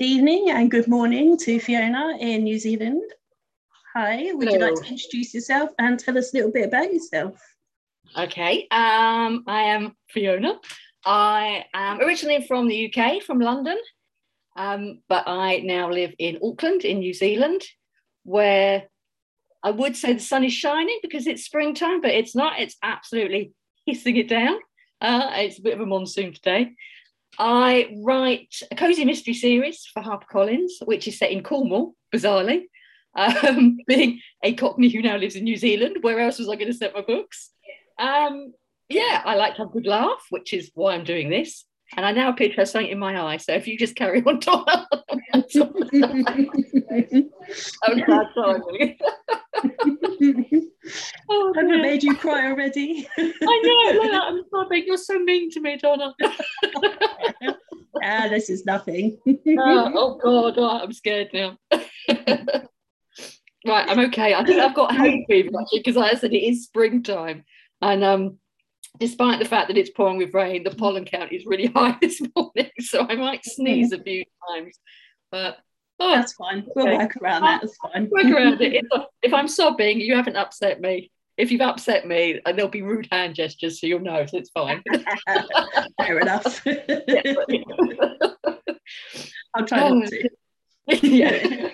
evening and good morning to Fiona in New Zealand. Hi, would you like to introduce yourself and tell us a little bit about yourself? Okay, um, I am Fiona. I am originally from the UK, from London, um, but I now live in Auckland, in New Zealand, where I would say the sun is shining because it's springtime, but it's not. It's absolutely hissing it down. Uh, it's a bit of a monsoon today. I write a cozy mystery series for HarperCollins, which is set in Cornwall, bizarrely. Um, being a Cockney who now lives in New Zealand, where else was I going to set my books? Um, yeah, I like to have a good laugh, which is why I'm doing this. And I now appear to have something in my eye. So if you just carry on talking, I'm sorry. Oh, Have I made you cry already? I know, no, no, I'm sorry. You're so mean to me, Donna. ah, this is nothing. oh, oh, God, oh, I'm scared now. right, I'm okay. I think I've got hay fever actually because like I said it is springtime, and um, despite the fact that it's pouring with rain, the pollen count is really high this morning, so I might sneeze a few times. But oh, That's fine. We'll Okay. work around that. That's fine. work around it. If, if I'm sobbing, you haven't upset me. If you've upset me, and there'll be rude hand gestures, so you'll know, so it's fine. Fair enough. I'll try not to. yeah.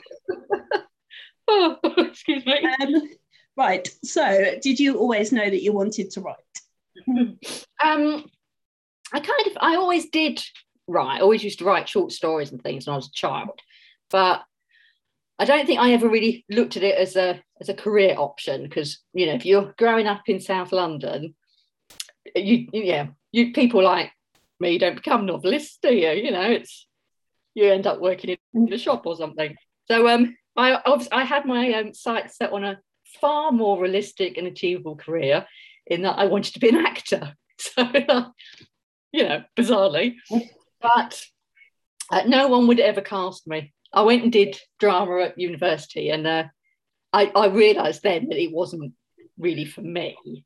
oh, excuse me. Um, right. So, did you always know that you wanted to write? Um, I kind of, I always did write. I always used to write short stories and things when I was a child, but I don't think I ever really looked at it as a as a career option because you know if you're growing up in South London, you you- yeah you people like me don't become novelists, do you? You know it's you end up working in the shop or something. So um, I I had my um, sights set on a far more realistic and achievable career in that I wanted to be an actor. So, you know, bizarrely, but uh, no one would ever cast me. I went and did drama at university, and uh, I, I realised then that it wasn't really for me.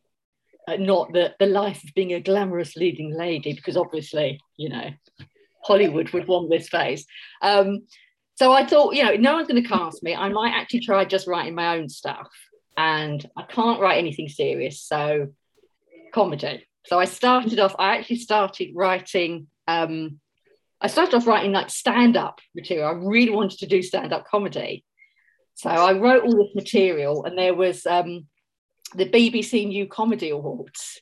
Uh, not the, the life of being a glamorous leading lady, because obviously, you know, Hollywood would want this face. Um, so I thought, you know, no one's going to cast me. I might actually try just writing my own stuff. And I can't write anything serious. So comedy. So I started off, I actually started writing, um, I started off writing like stand-up material. I really wanted to do stand-up comedy. So I wrote all this material and there was um, the BBC New Comedy Awards.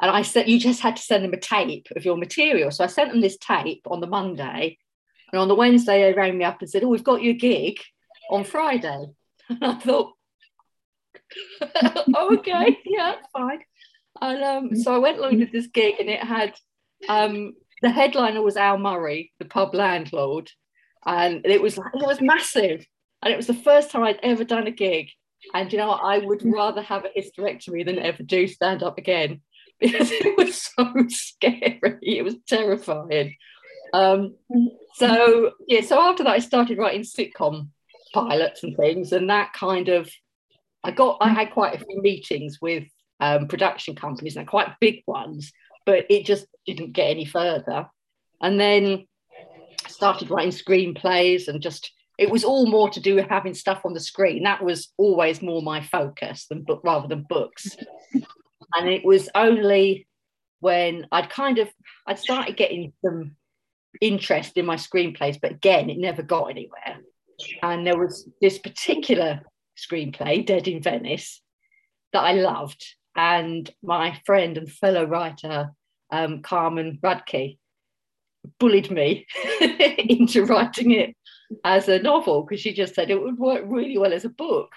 And I said, you just had to send them a tape of your material. So I sent them this tape on the Monday. And on the Wednesday, they rang me up and said, Oh, we've got your gig on Friday. And I thought, oh, okay, yeah, fine. And um, so I went along to this gig, and it had um, the headliner was Al Murray, the pub landlord, and it was it was massive, and it was the first time I'd ever done a gig. And you know? I would rather have a hysterectomy than ever do stand up again because it was so scary. It was terrifying. Um, so yeah, so after that, I started writing sitcom pilots and things, and that kind of I got I had quite a few meetings with um, production companies and quite big ones, but it just didn't get any further. And then started writing screenplays and just it was all more to do with having stuff on the screen. That was always more my focus than book rather than books. and it was only when I'd kind of I'd started getting some interest in my screenplays, but again, it never got anywhere. And there was this particular screenplay, Dead in Venice, that I loved. And my friend and fellow writer, um, Carmen Radtke, bullied me into writing it as a novel because she just said it would work really well as a book.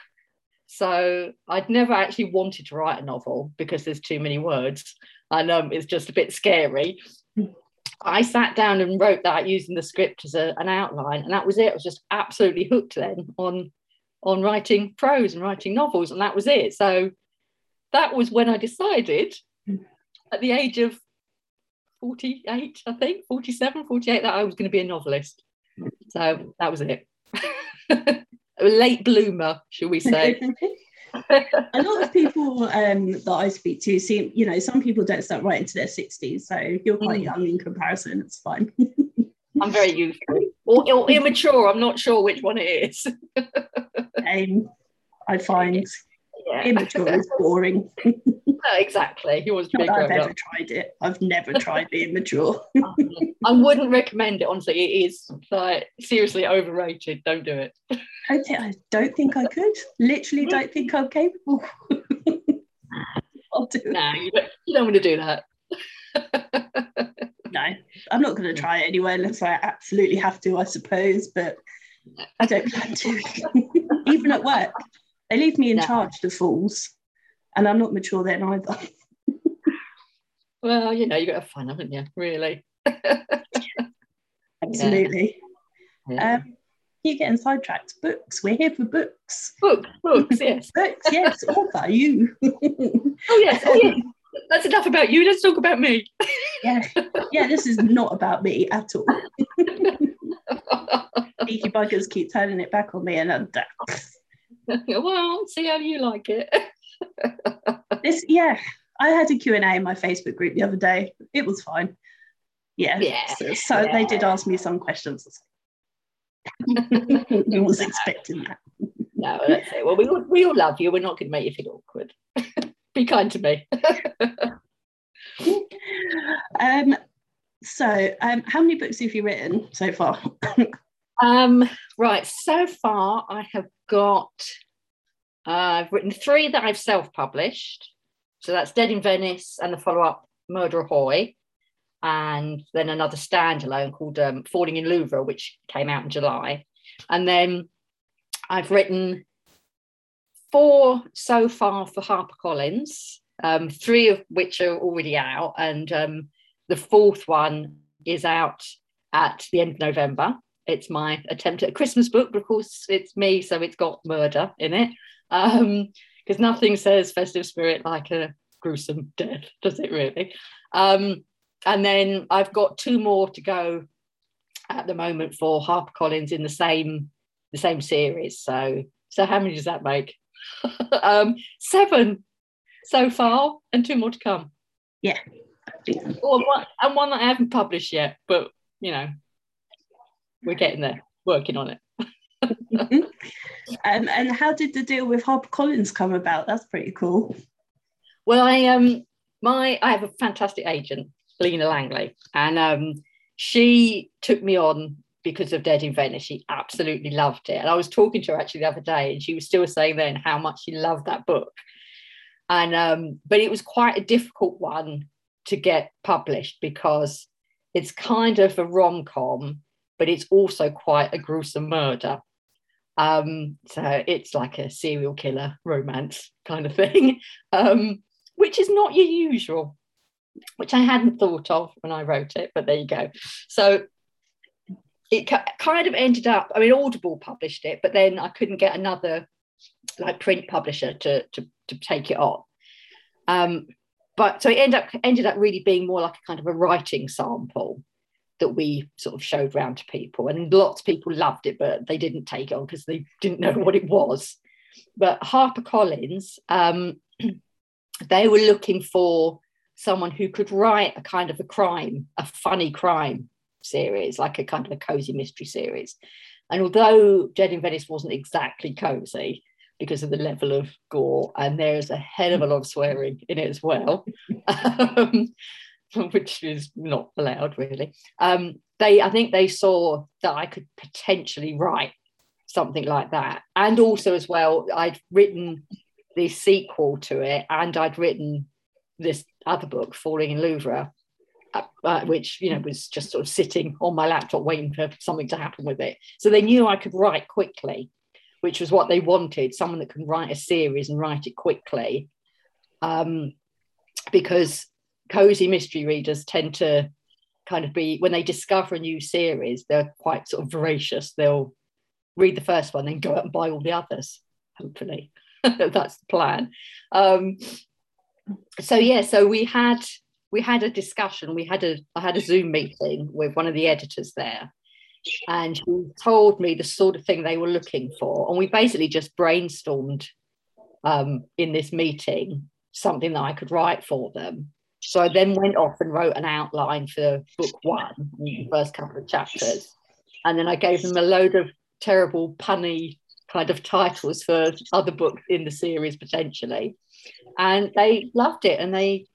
So I'd never actually wanted to write a novel because there's too many words and um, it's just a bit scary. I sat down and wrote that using the script as a, an outline, and that was it. I was just absolutely hooked then on on writing prose and writing novels, and that was it. So that was when I decided at the age of 48, I think, 47, 48, that I was going to be a novelist. So that was it. a late bloomer, shall we say. a lot of people um, that I speak to seem, you know, some people don't start writing to their 60s. So you're quite Mm. young in comparison. It's fine. I'm very youthful or, or immature. I'm not sure which one it is. um, I find yeah. immature is boring. no, exactly. He wants to be I've ever tried it. I've never tried the immature. I wouldn't recommend it. Honestly, it is like seriously overrated. Don't do it. I, I don't think I could. Literally, don't think I'm capable. I'll do it. No, you don't, you don't want to do that. no, I'm not going to try it anyway unless I absolutely have to, I suppose. But I don't plan to. Even at work, they leave me in no. charge, the fools, and I'm not mature then either. well, you know, you got to have fun, haven't you? Really. Absolutely. Yeah. Um, you're getting sidetracked. Books. We're here for books. Books. books, yes. books, yes. Author, you. oh yes. Oh yes. That's enough about you. Let's talk about me. yeah. Yeah, this is not about me at all. Sneaky buggers keep turning it back on me and I'm well, see how you like it. this, yeah, I had a Q&A in my Facebook group the other day. It was fine. Yeah. yeah so, so yeah. they did ask me some questions. I was expecting that. No, that's it. Well, we all, we all love you. We're not going to make you feel awkward. Be kind to me. um, so, um, how many books have you written so far? um, right. So far, I have got. Uh, I've written three that I've self-published. So that's Dead in Venice and the follow-up Murder Ahoy, and then another standalone called um, Falling in Louvre, which came out in July. And then I've written four so far for HarperCollins, um, three of which are already out, and um, the fourth one is out at the end of November. It's my attempt at a Christmas book, but of course it's me, so it's got murder in it. Because um, nothing says festive spirit like a gruesome death, does it really? Um, and then I've got two more to go at the moment for HarperCollins in the same the same series. So so how many does that make? um, seven so far, and two more to come. Yeah. Or one, and one that I haven't published yet, but you know, we're getting there, working on it. um, and how did the deal with HarperCollins come about? That's pretty cool. Well, I um my I have a fantastic agent, Lena Langley, and um she took me on because of Dead in Venice. She absolutely loved it. And I was talking to her actually the other day, and she was still saying then how much she loved that book. And um, but it was quite a difficult one to get published because it's kind of a rom-com, but it's also quite a gruesome murder. Um, so it's like a serial killer romance kind of thing, um, which is not your usual, which I hadn't thought of when I wrote it, but there you go. So it kind of ended up, I mean, Audible published it, but then I couldn't get another like print publisher to, to, to take it on. Um, but so it ended up, ended up really being more like a kind of a writing sample that we sort of showed around to people. And lots of people loved it, but they didn't take it on because they didn't know what it was. But HarperCollins, um, they were looking for someone who could write a kind of a crime, a funny crime series, like a kind of a cozy mystery series. And although Dead in Venice wasn't exactly cozy because of the level of gore, and there's a hell of a lot of swearing in it as well, um, which is not allowed really. Um, they, I think they saw that I could potentially write something like that, and also as well, I'd written the sequel to it, and I'd written this other book, Falling in Louvre, uh, which you know was just sort of sitting on my laptop waiting for something to happen with it. So they knew I could write quickly, which was what they wanted someone that can write a series and write it quickly. Um, because cozy mystery readers tend to kind of be, when they discover a new series, they're quite sort of voracious. They'll read the first one, then go out and buy all the others, hopefully. That's the plan. Um, so, yeah, so we had we had a discussion. We had a I had a Zoom meeting with one of the editors there, and she told me the sort of thing they were looking for, and we basically just brainstormed um, in this meeting something that I could write for them. So I then went off and wrote an outline for book one, the first couple of chapters. and then I gave them a load of terrible punny kind of titles for other books in the series potentially, and they loved it and they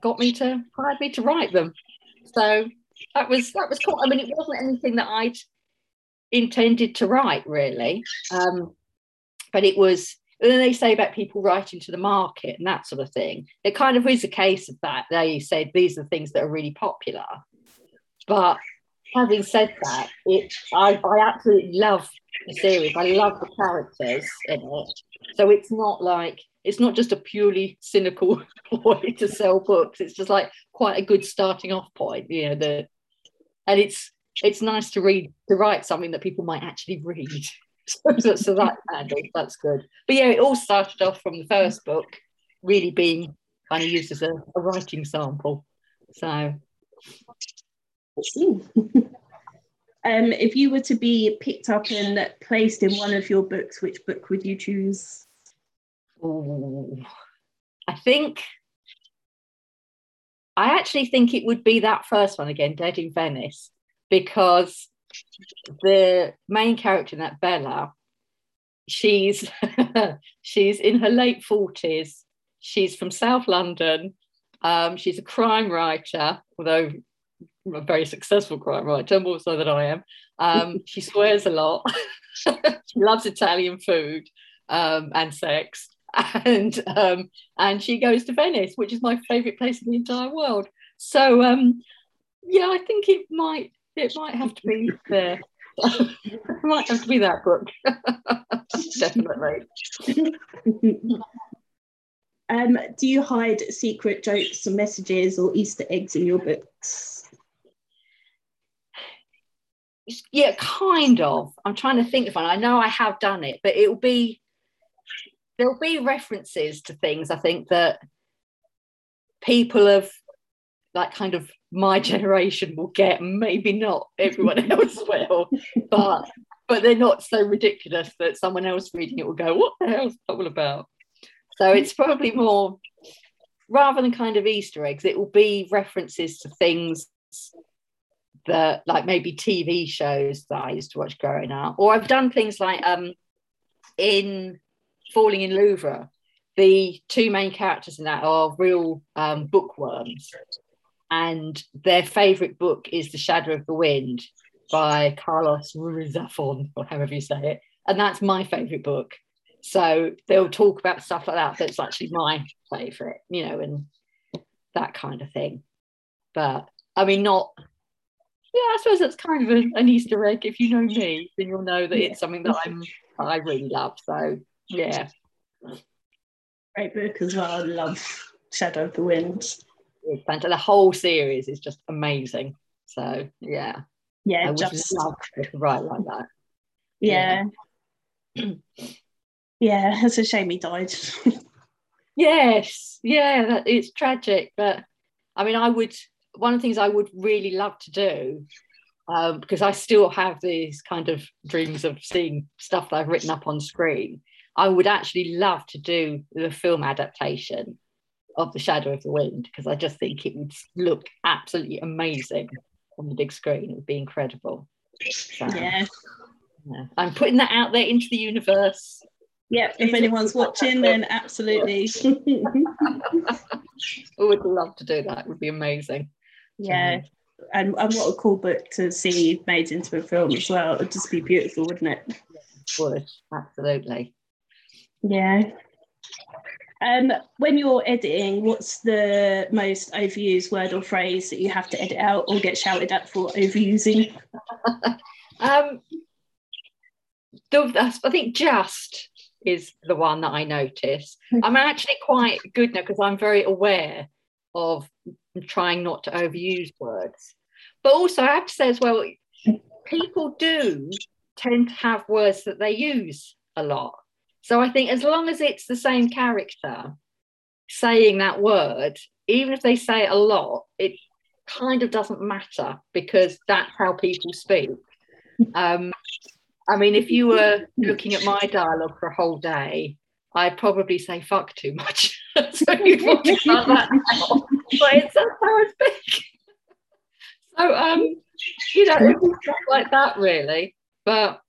got me to hired me to write them. So that was that was cool. I mean, it wasn't anything that I'd intended to write really, um, but it was. And then they say about people writing to the market and that sort of thing. It kind of is a case of that. They said these are things that are really popular, but having said that, it I, I absolutely love the series. I love the characters in it. So it's not like it's not just a purely cynical way to sell books. It's just like quite a good starting off point, you know, the and it's it's nice to read to write something that people might actually read. so, so that that's good. But yeah, it all started off from the first book, really being kind of used as a, a writing sample. So um, if you were to be picked up and placed in one of your books, which book would you choose? Ooh, I think I actually think it would be that first one again, Dead in Venice, because the main character in that Bella, she's she's in her late forties. She's from South London. Um, she's a crime writer, although a very successful crime writer, more so than I am. Um, she swears a lot. she loves Italian food um, and sex, and um, and she goes to Venice, which is my favourite place in the entire world. So um, yeah, I think it might it might have to be there. it might have to be that book, definitely. Um, do you hide secret jokes or messages or Easter eggs in your books? yeah, kind of. I'm trying to think of one. I know I have done it, but it'll be there'll be references to things I think that people have like kind of my generation will get, maybe not everyone else will, but but they're not so ridiculous that someone else reading it will go, What the hell's that all about? So it's probably more rather than kind of Easter eggs, it will be references to things that like maybe TV shows that I used to watch growing up, or I've done things like um in Falling in Louvre, the two main characters in that are real um, bookworms, and their favorite book is The Shadow of the Wind by Carlos Ruiz Zafón, or however you say it, and that's my favorite book. So they'll talk about stuff like that. That's actually my favorite, you know, and that kind of thing. But I mean, not yeah, I suppose that's kind of an Easter egg. If you know me, then you'll know that it's something that I'm I really love. So yeah. Great book as well. I love Shadow of the Wind. It's fantastic. The whole series is just amazing. So yeah. Yeah, I just love to write like that. Yeah. Yeah, yeah it's a shame he died. yes, yeah, that, it's tragic, but I mean, I would one of the things I would really love to do, um, because I still have these kind of dreams of seeing stuff that I've written up on screen, I would actually love to do the film adaptation of The Shadow of the Wind because I just think it would look absolutely amazing on the big screen. It would be incredible. So, yeah. yeah. I'm putting that out there into the universe. Yeah, if anyone's watching, then absolutely. I would love to do that. It would be amazing. Yeah. And, and what a cool book to see made into a film as well. It'd just be beautiful, wouldn't it? it would, absolutely. Yeah. Um, when you're editing, what's the most overused word or phrase that you have to edit out or get shouted at for overusing? um, the, I think just is the one that I notice. I'm actually quite good now because I'm very aware of trying not to overuse words. But also, I have to say as well, people do tend to have words that they use a lot. So I think as long as it's the same character saying that word, even if they say it a lot, it kind of doesn't matter because that's how people speak. Um, I mean, if you were looking at my dialogue for a whole day, I'd probably say fuck too much. so you'd want to cut that out. But it's that's how I speak. So um you know, stuff like that really. But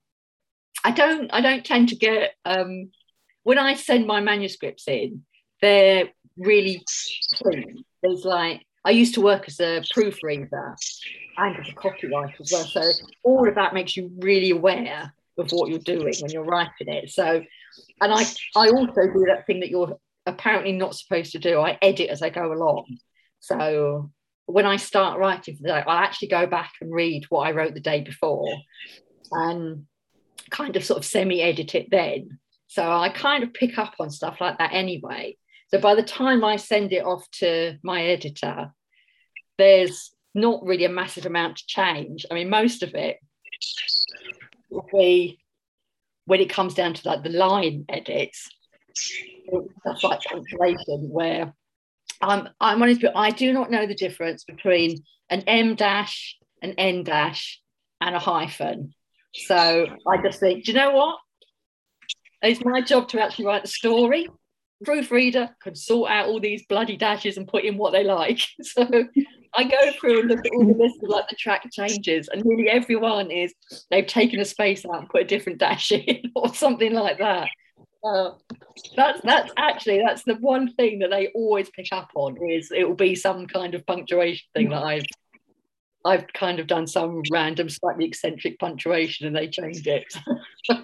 I don't I don't tend to get um when I send my manuscripts in, they're really clean. There's like I used to work as a proofreader and as a copywriter as well. So all of that makes you really aware of what you're doing when you're writing it. So and I I also do that thing that you're apparently not supposed to do. I edit as I go along. So when I start writing I'll actually go back and read what I wrote the day before and kind of sort of semi-edit it then. So I kind of pick up on stuff like that anyway. So by the time I send it off to my editor, there's not really a massive amount to change. I mean, most of it will be when it comes down to like the line edits, stuff like punctuation, where I'm I'm honest, but I do not know the difference between an em dash, an en dash, and a hyphen. So I just think, do you know what? It's my job to actually write the story. Proofreader can sort out all these bloody dashes and put in what they like. So I go through and look at all the list of like the track changes, and nearly everyone is they've taken a space out and put a different dash in or something like that. Uh, that's that's actually that's the one thing that they always pick up on is it will be some kind of punctuation thing that I've I've kind of done some random slightly eccentric punctuation and they changed it.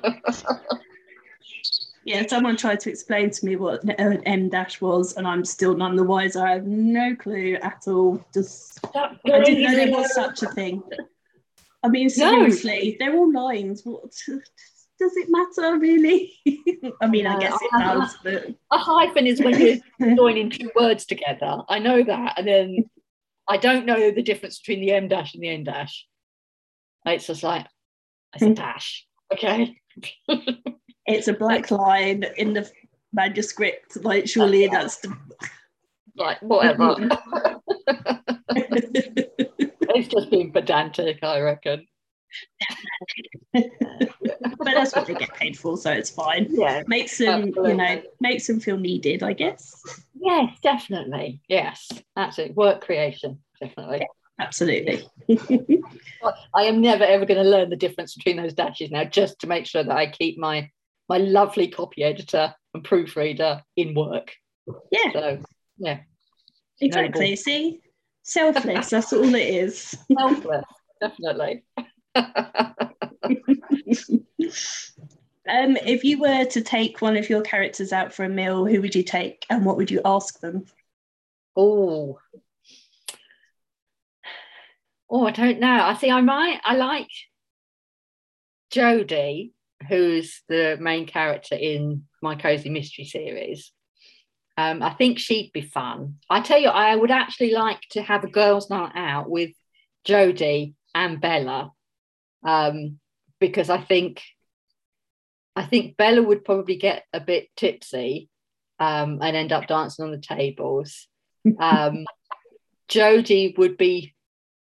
yeah, someone tried to explain to me what an em dash was, and I'm still none the wiser. I have no clue at all. Just I didn't know there was such a thing. I mean, seriously, no. they're all lines. What does it matter really? I mean, I guess it does, but a hyphen is when you're joining two words together. I know that, and then I don't know the difference between the em dash and the en dash. It's just like it's a hmm. dash, okay. it's a black line in the manuscript. Like, surely that's the like whatever. it's just being pedantic, I reckon. But that's what they get paid for, so it's fine. Yeah, makes them, absolutely. you know, makes them feel needed, I guess. Yes, definitely. Yes, absolutely. Work creation, definitely. Yeah, absolutely. I am never ever going to learn the difference between those dashes now, just to make sure that I keep my my lovely copy editor and proofreader in work. Yeah. So yeah. Exactly. Noble. See, selfless. that's all it is. Selfless, definitely. um, if you were to take one of your characters out for a meal, who would you take and what would you ask them? Oh, oh, I don't know. I think I might. I like Jodie, who's the main character in my cozy mystery series. Um, I think she'd be fun. I tell you, I would actually like to have a girls' night out with Jodie and Bella um, because I think I think Bella would probably get a bit tipsy um, and end up dancing on the tables. Um, Jodie would be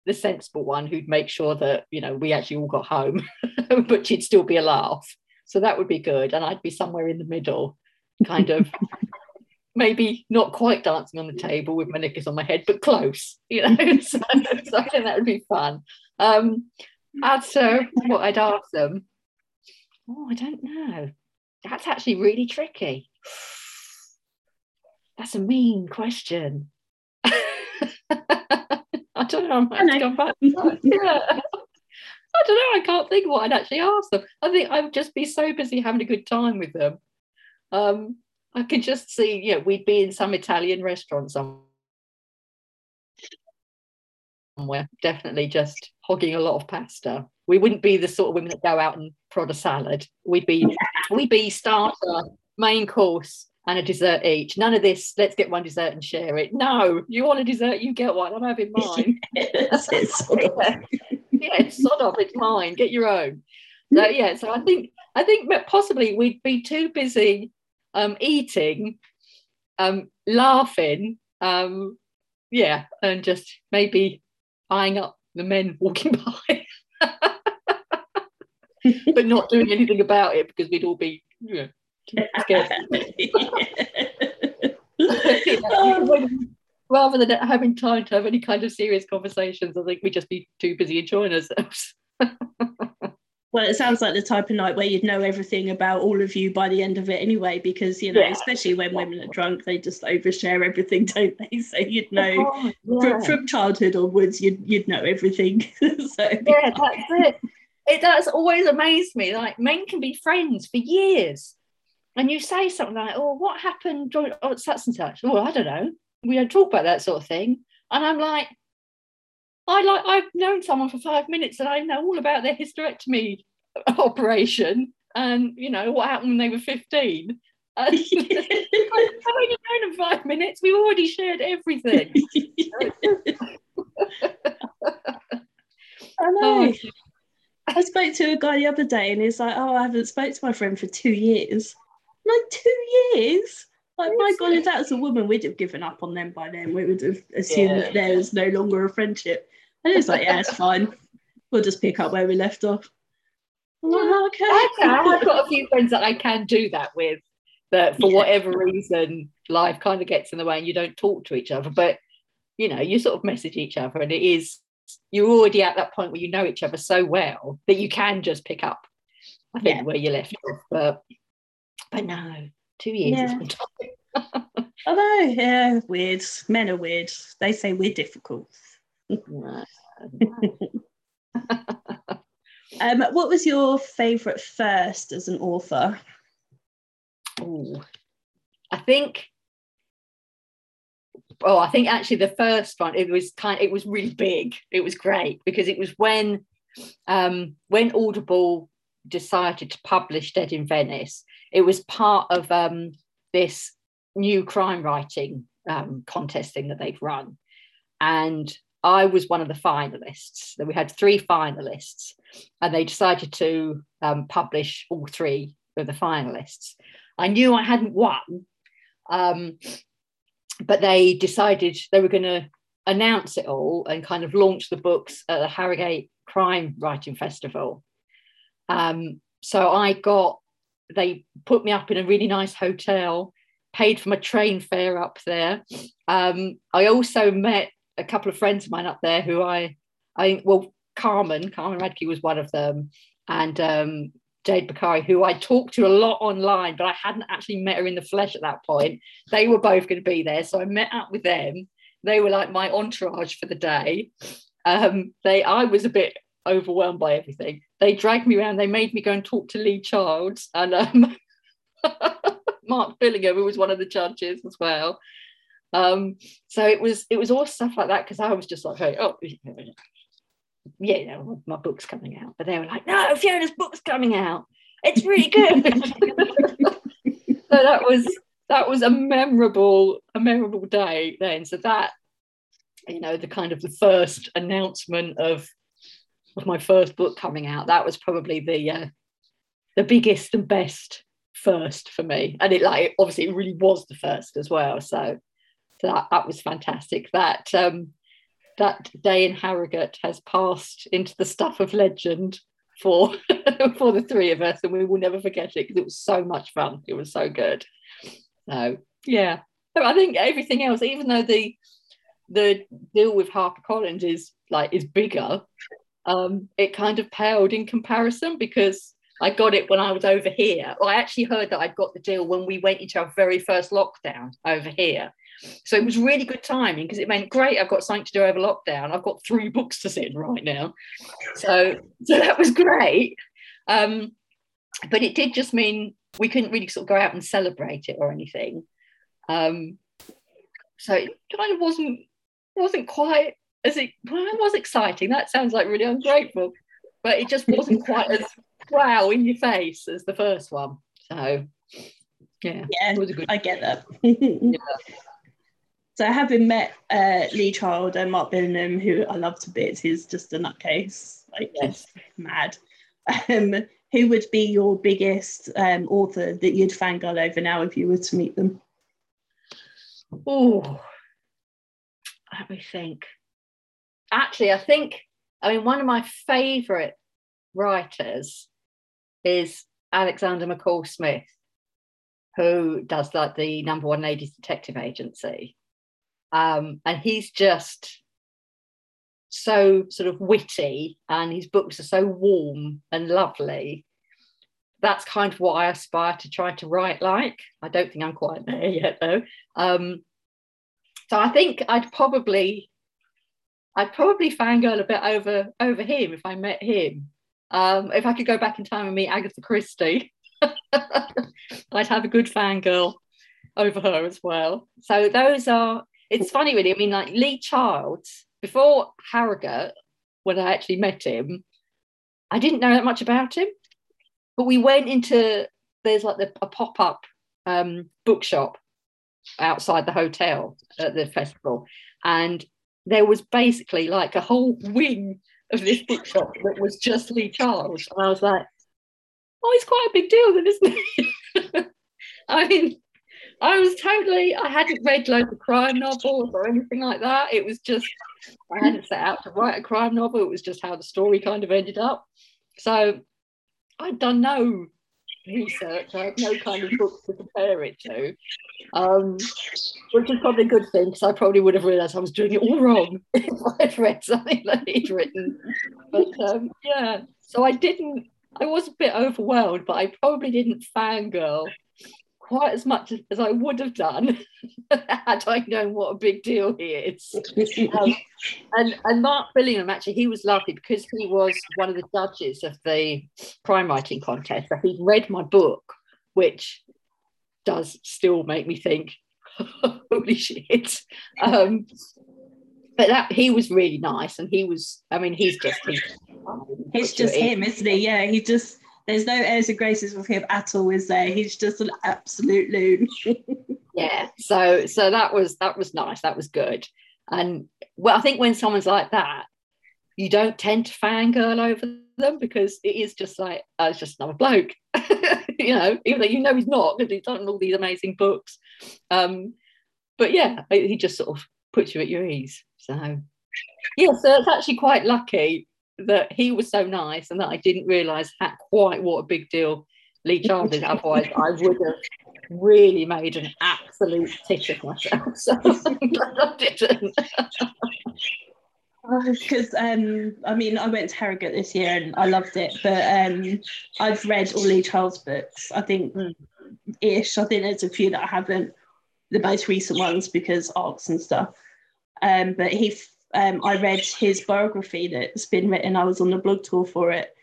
the sensible one who'd make sure that you know we actually all got home, but she'd still be a laugh. So that would be good, and I'd be somewhere in the middle, kind of. maybe not quite dancing on the table with my knickers on my head, but close, you know. so, so I think that would be fun. Um, to what I'd ask them, oh, I don't know. That's actually really tricky. That's a mean question. I don't know. I might come back. yeah. I don't know. I can't think what I'd actually ask them. I think I'd just be so busy having a good time with them. Um, I could just see, you know, we'd be in some Italian restaurant somewhere somewhere, definitely just hogging a lot of pasta. We wouldn't be the sort of women that go out and prod a salad. We'd be we'd be starter, main course, and a dessert each. None of this, let's get one dessert and share it. No, you want a dessert, you get one. I'm having mine. yes, it's sort of. yeah, it's sort of, it's mine. Get your own. So yeah, so I think I think possibly we'd be too busy um, eating, um, laughing, um, yeah, and just maybe eyeing up the men walking by, but not doing anything about it because we'd all be you know, scared. when, rather than having time to have any kind of serious conversations, I think we'd just be too busy enjoying ourselves. Well, it sounds like the type of night where you'd know everything about all of you by the end of it anyway, because you know, yeah. especially when women are drunk, they just overshare everything, don't they? So you'd know oh, yeah. from, from, childhood onwards, you'd you'd know everything. so yeah, that's it. It does always amaze me. Like men can be friends for years, and you say something like, "Oh, what happened during oh, such and such?" Oh, I don't know. We don't talk about that sort of thing. And I'm like, I like I've known someone for five minutes and I know all about their hysterectomy operation and you know what happened when they were 15. I've only known them five minutes. We've already shared everything. I know. Oh. I spoke to a guy the other day and he's like, Oh, I haven't spoke to my friend for two years. I'm like, two years? Like, my God, if that was a woman, we'd have given up on them by then. We would have assumed yeah. that there's no longer a friendship. And it's like, yeah, it's fine. We'll just pick up where we left off. Like, okay. I've got a few friends that I can do that with, but for yeah. whatever reason, life kind of gets in the way and you don't talk to each other. But, you know, you sort of message each other and it is, you're already at that point where you know each other so well that you can just pick up, I think, yeah. where you left off. But, but no, two years yeah. is Although, yeah, weird. Men are weird. They say we're difficult. um, what was your favourite first as an author? Oh, I think. Oh, I think actually the first one it was kind. It was really big. It was great because it was when, um, when Audible decided to publish Dead in Venice. It was part of um, this new crime writing um, contest thing that they've run, and I was one of the finalists. We had three finalists, and they decided to um, publish all three of the finalists. I knew I hadn't won, um, but they decided they were going to announce it all and kind of launch the books at the Harrogate Crime Writing Festival. Um, so I got, they put me up in a really nice hotel, paid for my train fare up there. Um, I also met a couple of friends of mine up there who I, I well, Carmen, Carmen Radtke was one of them, and um, Jade Bokhari, who I talked to a lot online, but I hadn't actually met her in the flesh at that point. They were both going to be there, so I met up with them. They were like my entourage for the day. Um, they, I was a bit overwhelmed by everything. They dragged me around. They made me go and talk to Lee Childs and um, Mark Billingham, who was one of the judges as well. Um, so it was it was all stuff like that because I was just like, hey, oh, yeah, you know, my book's coming out. But they were like, no, Fiona's book's coming out. It's really good. so that was that was a memorable a memorable day then. So that you know the kind of the first announcement of of my first book coming out that was probably the uh, the biggest and best first for me and it like obviously it really was the first as well so that that was fantastic. That um, that day in Harrogate has passed into the stuff of legend for for the three of us, and we will never forget it because it was so much fun. It was so good. So yeah, I think everything else, even though the the deal with HarperCollins is like is bigger, um, it kind of paled in comparison because I got it when I was over here. Well, I actually heard that I'd got the deal when we went into our very first lockdown over here. So it was really good timing because it meant great. I've got something to do over lockdown. I've got three books to sit in right now. So so that was great. Um, but it did just mean we couldn't really sort of go out and celebrate it or anything. Um, so it kind of wasn't wasn't quite as it well, it was exciting. That sounds like really ungrateful, but it just wasn't quite as wow in your face as the first one. So yeah, yeah, it was a good. I get that. yeah. So having met uh, Lee Child and Mark Billingham, who I love to bits, he's just a nutcase, like yes. mad. Um, who would be your biggest um, author that you'd fangirl over now if you were to meet them? Oh, let me think. Actually, I think, I mean, one of my favourite writers is Alexander McCall Smith, who does like the number one ladies detective agency. Um, and he's just so sort of witty, and his books are so warm and lovely. That's kind of what I aspire to try to write like. I don't think I'm quite there yet, though. Um, so I think I'd probably, I'd probably fangirl a bit over over him if I met him. Um, if I could go back in time and meet Agatha Christie, I'd have a good fangirl over her as well. So those are. It's funny, really. I mean, like Lee Childs before Harrogate, when I actually met him, I didn't know that much about him. But we went into there's like the, a pop up um, bookshop outside the hotel at the festival, and there was basically like a whole wing of this bookshop that was just Lee Childs, and I was like, oh, it's quite a big deal, then, isn't it? I mean, I was totally, I hadn't read loads of crime novels or anything like that. It was just, I hadn't set out to write a crime novel. It was just how the story kind of ended up. So I'd done no research. I had no kind of book to compare it to, um, which is probably a good thing because I probably would have realised I was doing it all wrong if I'd read something that he'd written. But um, yeah, so I didn't, I was a bit overwhelmed, but I probably didn't fangirl quite as much as I would have done had I known what a big deal he is. Um, and, and Mark Billingham, actually, he was lovely because he was one of the judges of the crime writing contest. So he'd read my book, which does still make me think, holy shit. Um, but that he was really nice, and he was. I mean, he's just he's, he's just him, isn't he? Yeah, he just there's no airs and graces with him at all, is there? He's just an absolute loon. yeah. So so that was that was nice. That was good. And well, I think when someone's like that, you don't tend to fangirl over them because it is just like oh, it's just another bloke, you know, even though you know he's not because he's done all these amazing books. Um, but yeah, he just sort of puts you at your ease. So yeah, so it's actually quite lucky that he was so nice and that I didn't realise quite what a big deal Lee Child is. Otherwise, I would have really made an absolute tit of myself. So I didn't. Because um, I mean, I went to Harrogate this year and I loved it, but um, I've read all Lee Childs books. I think mm. ish. I think there's a few that I haven't. The most recent ones because arcs and stuff. Um, but he um, I read his biography that's been written. I was on the blog tour for it,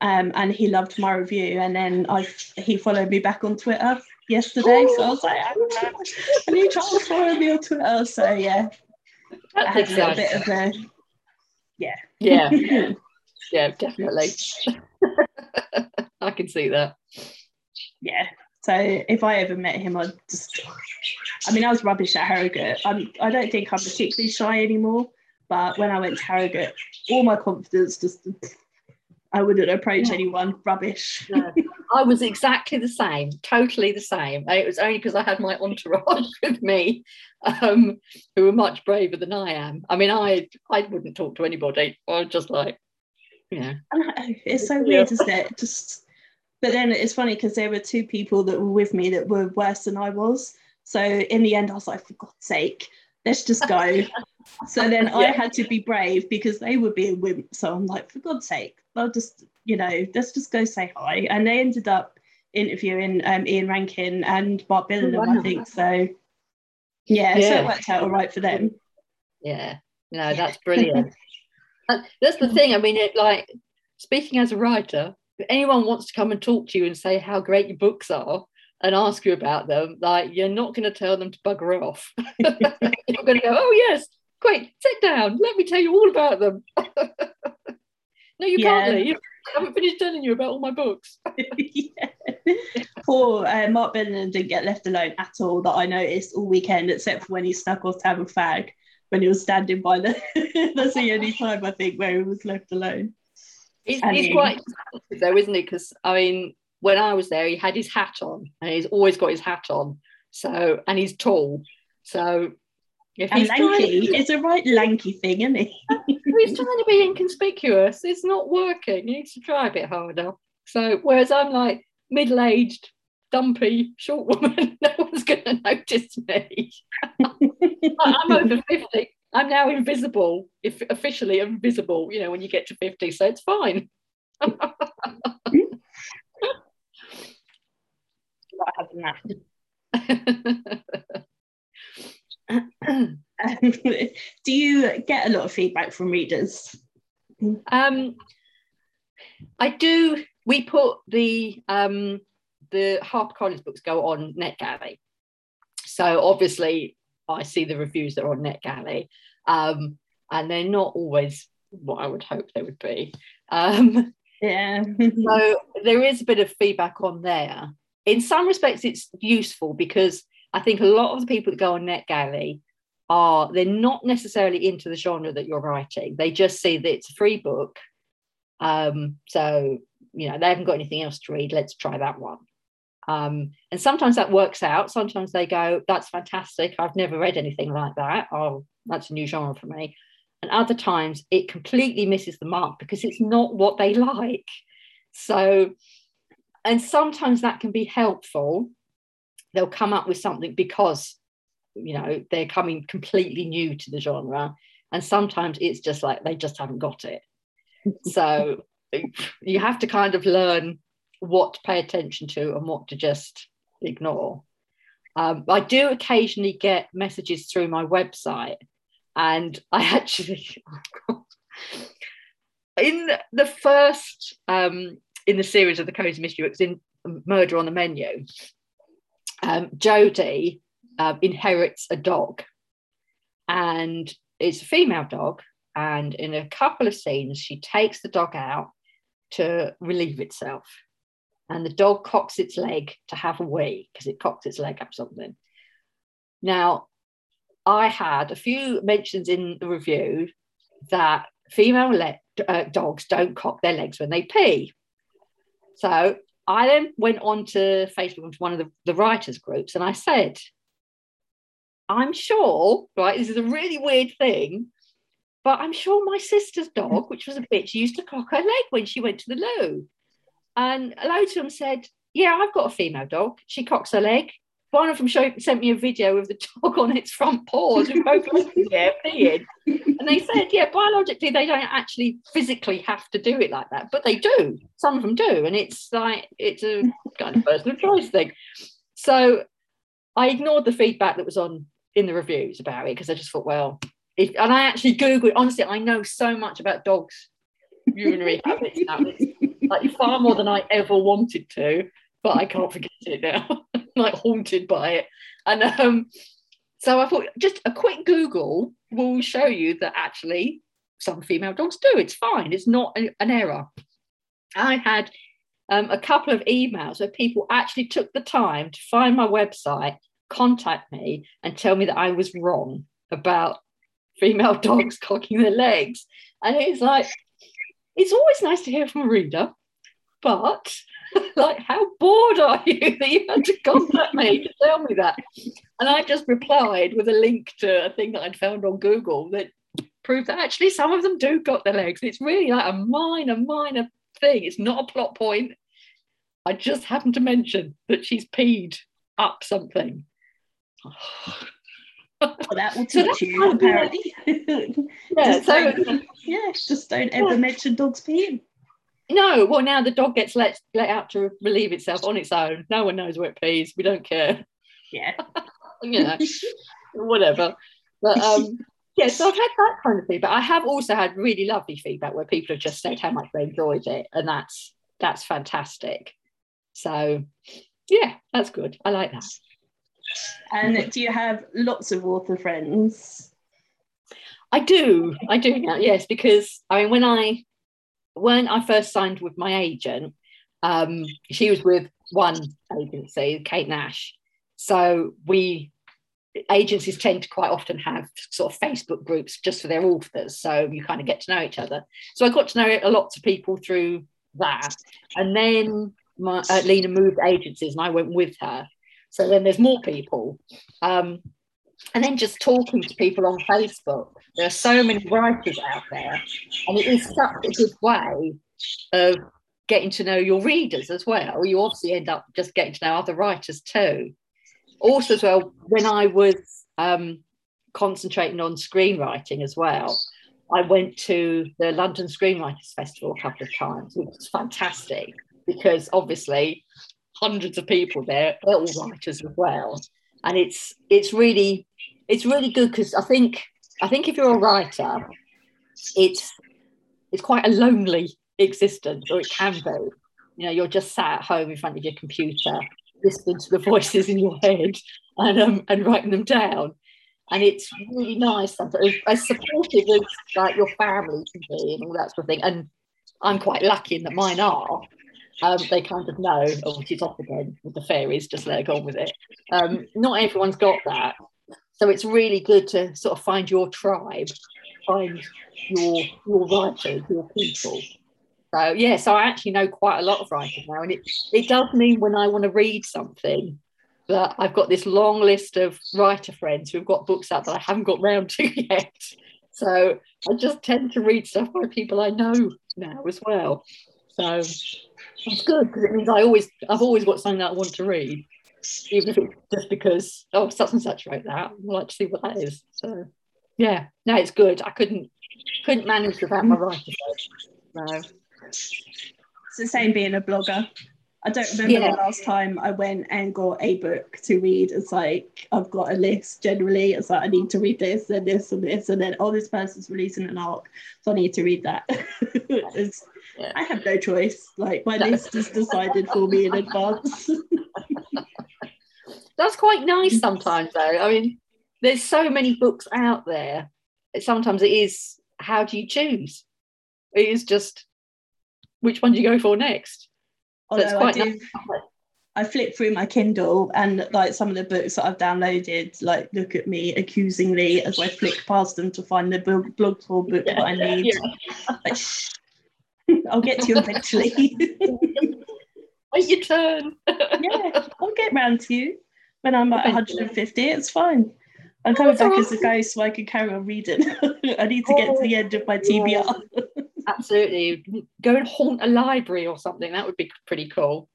um, and he loved my review. And then I he followed me back on Twitter yesterday, Ooh. so I was like, I need to follow me on Twitter. So yeah, that I had a little bit of a yeah, yeah, yeah, definitely. I can see that. Yeah. So if I ever met him, I'd just. I mean, I was rubbish at Harrogate. I'm, I don't think I'm particularly shy anymore. But when I went to Harrogate, all my confidence just I wouldn't approach yeah. anyone. Rubbish. No, I was exactly the same, totally the same. It was only because I had my entourage with me, um, who were much braver than I am. I mean, I I wouldn't talk to anybody. I was just like, you know. It's so weird, isn't it? Just, but then it's funny because there were two people that were with me that were worse than I was. So in the end, I was like, for God's sake, let's just go. so then yeah. I had to be brave because they were being wimps. So I'm like, for God's sake, I'll just, you know, let's just go say hi. And they ended up interviewing um, Ian Rankin and Mark Billingham, oh, wow. I think. So yeah, yeah, so it worked out all right for them. Yeah, no, that's brilliant. that's the thing. I mean, it like speaking as a writer, if anyone wants to come and talk to you and say how great your books are, and ask you about them, like you're not going to tell them to bugger off. you're going to go, oh yes, great, sit down, let me tell you all about them. no, you yeah. can't leave. I haven't finished telling you about all my books. yeah. Poor uh, Mark Billingham didn't get left alone at all that I noticed all weekend, except for when he stuck off to have a fag when he was standing by the. That's the only time I think where he was left alone. He's, he's quite though, isn't he? Because I mean, when I was there, he had his hat on, and he's always got his hat on. So, and he's tall. So, if and he's lanky, to, it's a right lanky thing, isn't he? he's trying to be inconspicuous. It's not working. He needs to try a bit harder. So, whereas I'm like middle-aged, dumpy, short woman, no one's going to notice me. I'm over 50. I'm now invisible, if officially invisible, you know, when you get to 50, so it's fine. Not having that. Do you get a lot of feedback from readers? Um, I do. We put the um, the HarperCollins books go on NetGalley, so obviously I see the reviews that are on NetGalley, um, and they're not always what I would hope they would be. Um, yeah. so there is a bit of feedback on there. In some respects, it's useful because I think a lot of the people that go on NetGalley are they're not necessarily into the genre that you're writing. They just see that it's a free book. Um, so you know they haven't got anything else to read. Let's try that one. Um, and sometimes that works out. Sometimes they go, "That's fantastic. I've never read anything like that. Oh, that's a new genre for me." And other times it completely misses the mark because it's not what they like. So, and sometimes that can be helpful. They'll come up with something because you know they're coming completely new to the genre. And sometimes it's just like they just haven't got it. So you have to kind of learn what to pay attention to and what to just ignore. Um, i do occasionally get messages through my website and i actually in the first um, in the series of the cozy mystery books in murder on the menu um, jodie uh, inherits a dog, and it's a female dog. And in a couple of scenes, she takes the dog out to relieve itself, and the dog cocks its leg to have a wee because it cocks its leg up something. Now, I had a few mentions in the review that female le- uh, dogs don't cock their legs when they pee. So I then went on to Facebook into one of the, the writers' groups and I said, I'm sure, right, this is a really weird thing, but I'm sure my sister's dog, which was a bitch, used to cock her leg when she went to the loo. And loads of them said, Yeah, I've got a female dog. She cocks her leg. One of them sent me a video of the dog on its front paws with both legs there peeing. And they said, yeah, biologically, they don't actually physically have to do it like that, but they do. Some of them do. And it's like, it's a kind of personal choice thing. So I ignored the feedback that was on in the reviews about it because I just thought, well, if, and I actually googled. Honestly, I know so much about dogs' urinary habits now, like far more than I ever wanted to, but I can't forget it now. Like haunted by it, and um, so I thought just a quick Google will show you that actually some female dogs do. It's fine. It's not a, an error. I had um, a couple of emails where people actually took the time to find my website contact me and tell me that I was wrong about female dogs cocking their legs. And it's like, it's always nice to hear from a reader, but like, how bored are you that you had to contact me to tell me that? And I just replied with a link to a thing that I'd found on Google that proved that actually some of them do got their legs. It's really like a minor, minor thing. It's not a plot point. I just happened to mention that she's peed up something well, that will teach you apparently. yeah, so yeah, just don't ever yeah. mention dogs peeing. No, well now the dog gets let let out to relieve itself on its own. No one knows where it pees. We don't care. Yeah, you know, whatever. But um, yeah, so I've had that kind of feedback. I have also had really lovely feedback where people have just said how much they enjoyed it, and that's that's fantastic. So yeah, that's good. I like that. And do you have lots of author friends? I do. I do now, yes, because I mean when I when I first signed with my agent, um, she was with one agency, Kate Nash. So we agencies tend to quite often have sort of Facebook groups just for their authors. So you kind of get to know each other. So I got to know a lot of people through that. And then my, uh, Lena moved agencies and I went with her. So then there's more people. Um, and then just talking to people on Facebook. There are so many writers out there, and it is such a good way of getting to know your readers as well. You obviously end up just getting to know other writers too. Also, as well, when I was um, concentrating on screenwriting as well, I went to the London Screenwriters Festival a couple of times, which was fantastic because obviously hundreds of people there, they're all writers as well. And it's it's really it's really good because I think I think if you're a writer, it's it's quite a lonely existence, or it can be. You know, you're just sat at home in front of your computer, listening to the voices in your head and um, and writing them down. And it's really nice, and as supportive as like your family can be and all that sort of thing. And I'm quite lucky in that mine are. Um, they kind of know, oh, she's off again with the fairies, just let her go on with it. Um, not everyone's got that. So it's really good to sort of find your tribe, find your your writers, your people. So yeah, so I actually know quite a lot of writers now, and it it does mean when I want to read something that I've got this long list of writer friends who've got books out that I haven't got round to yet. So I just tend to read stuff by people I know now as well. So it's good because it means I always I've always got something that I want to read, even just because oh such and such wrote that. We'll like to see what that is. So yeah, no, it's good. I couldn't couldn't manage without my writing. No. It's the same being a blogger. I don't remember yeah. the last time I went and got a book to read. It's like I've got a list generally. It's like I need to read this and this and this, and then oh, this person's releasing an arc, so I need to read that. yeah. I have no choice. Like my list is decided for me in advance. That's quite nice sometimes, though. I mean, there's so many books out there. Sometimes it is how do you choose? It is just which one do you go for next? Although so I do, nice. I flip through my Kindle and like some of the books that I've downloaded, like look at me accusingly as I flick past them to find the blog, blog book yeah, that I need. Yeah. Like, I'll get to you eventually. Wait your turn. yeah, I'll get round to you when I'm at 150. It's fine. I'm coming back as a ghost so I can carry on reading. I need to get to the end of my oh, TBR. Absolutely. Go and haunt a library or something. That would be pretty cool.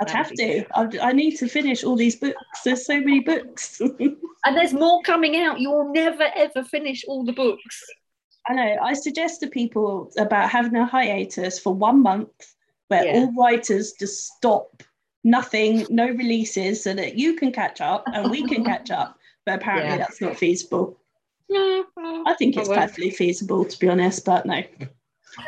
I'd have to. I'd, I need to finish all these books. There's so many books. and there's more coming out. You will never, ever finish all the books. I know. I suggest to people about having a hiatus for one month where yeah. all writers just stop nothing, no releases, so that you can catch up and we can catch up. But apparently, yeah. that's not feasible. No, I think it's perfectly feasible, to be honest, but no,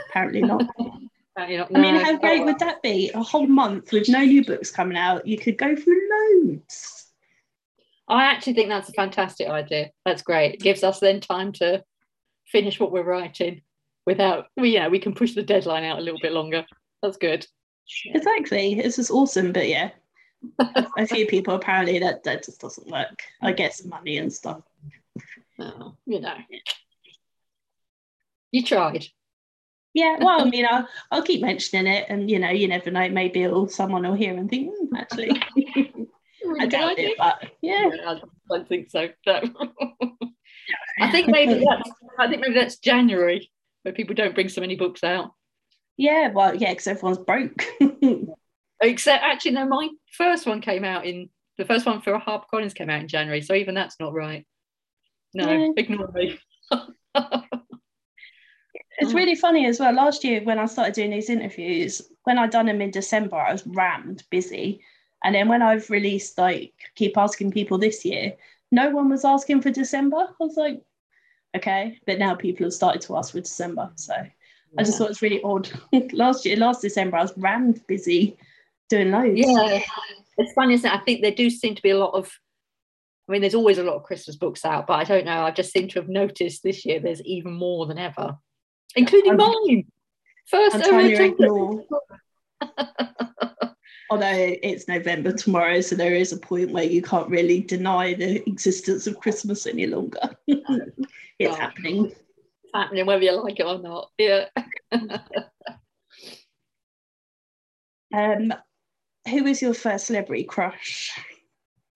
apparently not. apparently not no. I mean, how great would that be? A whole month with no new books coming out. You could go through loads. I actually think that's a fantastic idea. That's great. It gives us then time to finish what we're writing without, well, yeah, we can push the deadline out a little bit longer. That's good. Exactly. This is awesome, but yeah, a few people apparently that that just doesn't work. I guess money and stuff. You know, you tried. Yeah, well, I mean, I'll, I'll keep mentioning it, and you know, you never know. Maybe it'll, someone will hear and think, mm, actually, I doubt it, but yeah. yeah. I don't think so. No. I think maybe that's. I think maybe that's January where people don't bring so many books out. Yeah, well, yeah, because everyone's broke. Except, actually, no, my first one came out in the first one for HarperCollins came out in January, so even that's not right. No, yeah. ignore me. it's really funny as well. Last year, when I started doing these interviews, when I'd done them in December, I was rammed busy. And then when I've released, like, keep asking people this year, no one was asking for December. I was like, okay. But now people have started to ask for December. So I just thought it's really odd. last year, last December, I was rammed busy doing loads. Yeah, it's funny, isn't it? I think there do seem to be a lot of. I mean, there's always a lot of Christmas books out, but I don't know. I just seem to have noticed this year there's even more than ever, including I'm, mine. First ever. Although it's November tomorrow, so there is a point where you can't really deny the existence of Christmas any longer. it's happening happening whether you like it or not. Yeah. um, who was your first celebrity crush?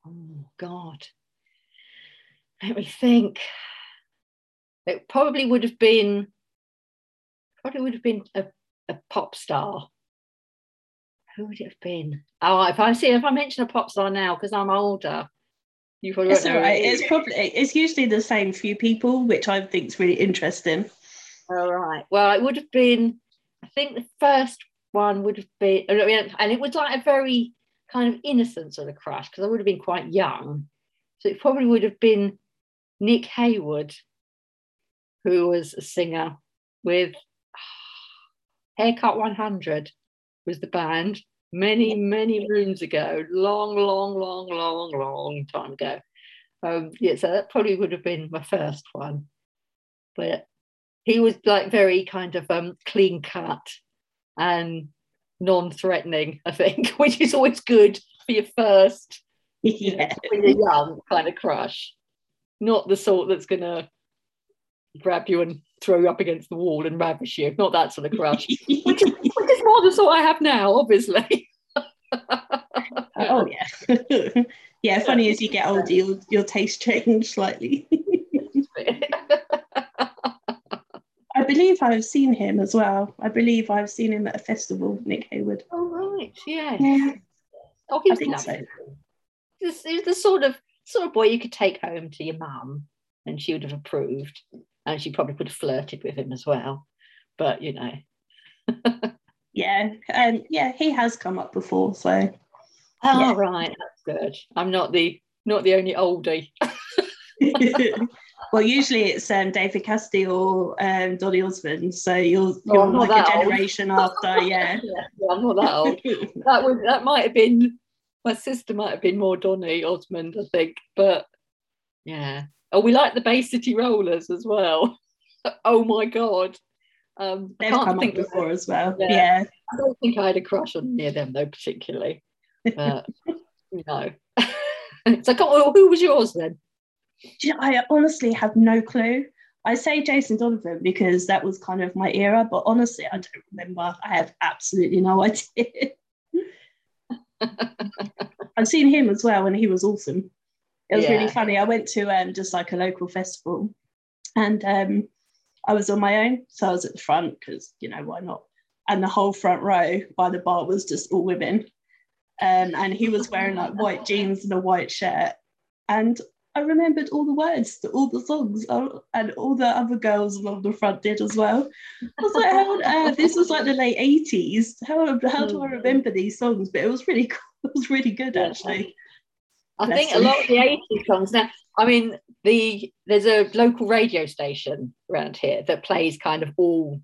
Oh God. Let me think. It probably would have been probably would have been a, a pop star. Who would it have been? Oh, if I see if I mention a pop star now, because I'm older, You probably It's all right. it is. Probably it's usually the same few people, which I think is really interesting. All right. Well, it would have been, I think the first one would have been, and it was like a very kind of innocent sort of crush because I would have been quite young. So it probably would have been Nick Heyward, who was a singer with Haircut 100 was the band many, many moons ago, long, long, long, long, long time ago. Um, yeah, so that probably would have been my first one. But he was like very kind of um, clean cut and non-threatening, I think, which is always good for your first yeah. when you're young kind of crush. Not the sort that's gonna grab you and throw you up against the wall and ravish you. Not that sort of crush. which, is, which is more the sort I have now, obviously. Uh, oh yeah. yeah, funny as you get older, your your taste change slightly. I believe I've seen him as well. I believe I've seen him at a festival, Nick Heyward. oh right, yeah. Yeah, Oh, he I was think lovely. so. He's, he's the sort of sort of boy you could take home to your mum, and she would have approved, and she probably could have flirted with him as well. But you know, Yeah, and yeah, he has come up before, so oh Yeah. right, that's good. I'm not the not the only oldie. well, usually it's um, David Cassidy or um, Donny Osmond, so you're Oh, you're I'm not like a that old. generation after, yeah. Yeah, I'm not that old. that would that might have been my sister might have been more Donny Osmond, I think. But yeah. Oh, we like the Bay City Rollers as well. oh my god. Um, I They've can't come up think of, before as well. Yeah. Yeah. I don't think I had a crush on near them though, particularly. But no. so come on, who was yours then? I honestly have no clue. I say Jason Donovan because that was kind of my era, but honestly, I don't remember. I have absolutely no idea. I've seen him as well, and he was awesome. It was really funny. I went to um, just like a local festival, and um, I was on my own, so I was at the front because you know why not? And the whole front row by the bar was just all women, um, and he was wearing like white jeans and a white shirt, and I remembered all the words to all the songs, uh, and all the other girls along the front did as well. I was like, how on earth? This was like the late eighties. How how do I remember these songs? But it was really cool. It was really good actually. I Bless think a lot of the 80s songs now. I mean, the there's a local radio station around here that plays kind of all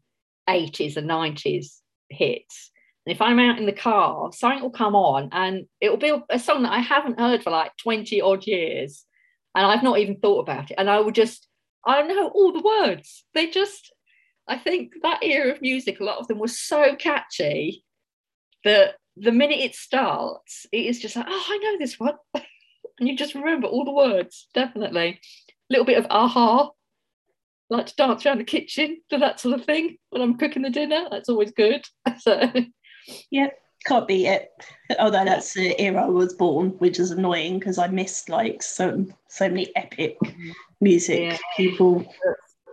80s and 90s hits. If I'm out in the car, something will come on and it will be a song that I haven't heard for like 20 odd years. And I've not even thought about it. And I will just, I know all the words. They just, I think that era of music, a lot of them were so catchy that the minute it starts, it is just like, oh, I know this one. and you just remember all the words, definitely. A little bit of a-ha, like to dance around the kitchen, do that sort of thing when I'm cooking the dinner. That's always good. So, Can't beat it. Although that's the era I was born, which is annoying because I missed like so so many epic music Yeah. people.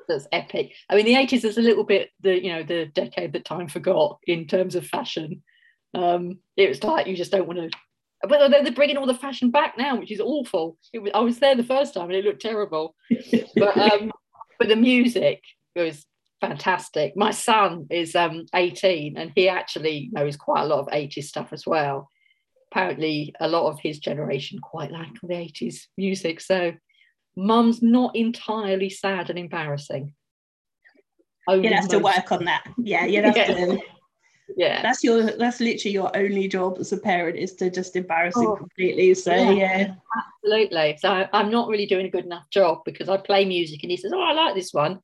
that's epic. I mean, the 80s is a little bit the, you know, the decade that time forgot in terms of fashion. Um, it was like you just don't want to. But they're they're bringing all the fashion back now, which is awful. It was, I was there the first time and it looked terrible. but um, but the music was fantastic. My son is um 18 and he actually knows quite a lot of 80s stuff as well. Apparently, a lot of his generation quite like the 80s music. So, mum's not entirely sad and embarrassing. Only You'd have to work on that. Yeah, you'd have Yeah. to. Yeah, That's your. That's literally your only job as a parent is to just embarrass him Oh, completely. So yeah. yeah, absolutely. So I'm not really doing a good enough job because I play music and he says, "Oh, I like this one."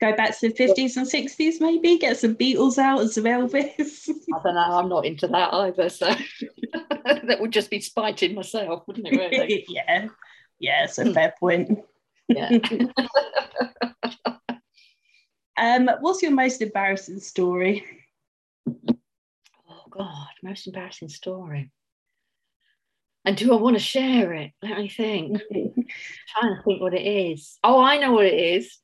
Go back to the fifties and sixties, maybe get some Beatles out and some Elvis. I don't know. I'm not into that either. So that would just be spiting myself, wouldn't it? Really? yeah, yeah, it's a fair point. Yeah. Um, what's your most embarrassing story? Oh God, most embarrassing story. And do I want to share it? Let me think. trying to think what it is. Oh, I know what it is.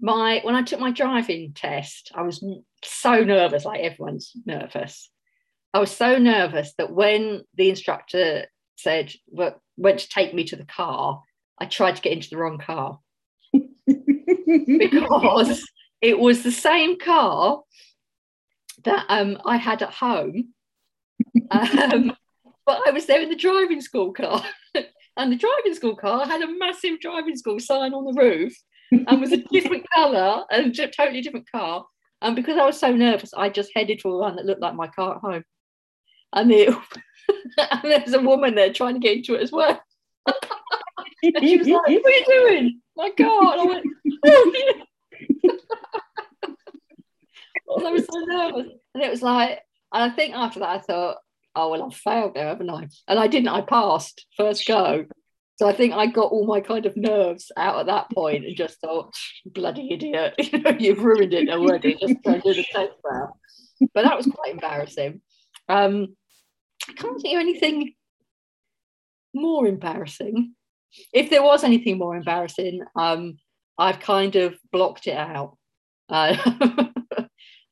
My when I took my driving test, I was so nervous, like everyone's nervous. I was so nervous that when the instructor said, "Well, went to take me to the car, I tried to get into the wrong car because it was the same car that um, I had at home. Um, but I was there in the driving school car. and the driving school car had a massive driving school sign on the roof and was a different colour and a totally different car. And because I was so nervous, I just headed for the one that looked like my car at home. And, it, and there was a woman there trying to get into it as well. and she was like, What are you doing? My God. And I went, Oh, yeah. I was so nervous. And it was like, and I think after that, I thought, oh, well, I've failed there, haven't I? And I didn't, I passed first go. So I think I got all my kind of nerves out at that point and just thought, bloody idiot, you know, you've ruined it already. Just do the test now. But that was quite embarrassing. Um, I can't think of anything more embarrassing. If there was anything more embarrassing, um, I've kind of blocked it out. Uh,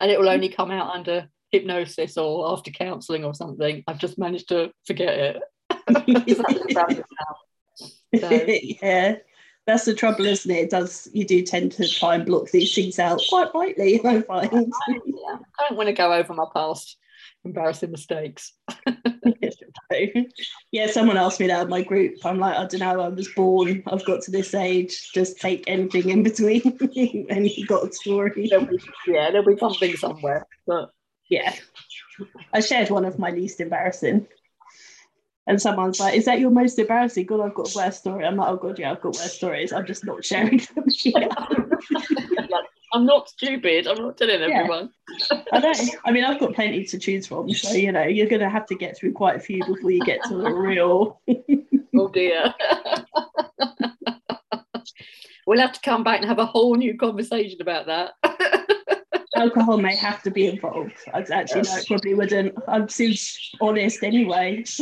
and it will only come out under hypnosis or after counselling or something. I've just managed to forget it. so. yeah, that's the trouble, isn't it? It does. You do tend to try and block these things out quite rightly. I find. yeah. I don't want to go over my past embarrassing mistakes. yeah, someone asked me that in my group. I'm like, I don't know, I was born, I've got to this age, just take anything in between and you got a story. There'll be, yeah, there'll be something somewhere. But yeah. I shared one of my least embarrassing. And someone's like, Is that your most embarrassing? God, I've got a worse story. I'm like, Oh, God, yeah, I've got worse stories. I'm just not sharing them. I'm not stupid. I'm not telling yeah. everyone. I know. I mean, I've got plenty to choose from. So, you know, you're going to have to get through quite a few before you get to the real. oh, dear. we'll have to come back and have a whole new conversation about that. Alcohol may have to be involved. I'd actually yes. no, it probably wouldn't. I'm too honest anyway.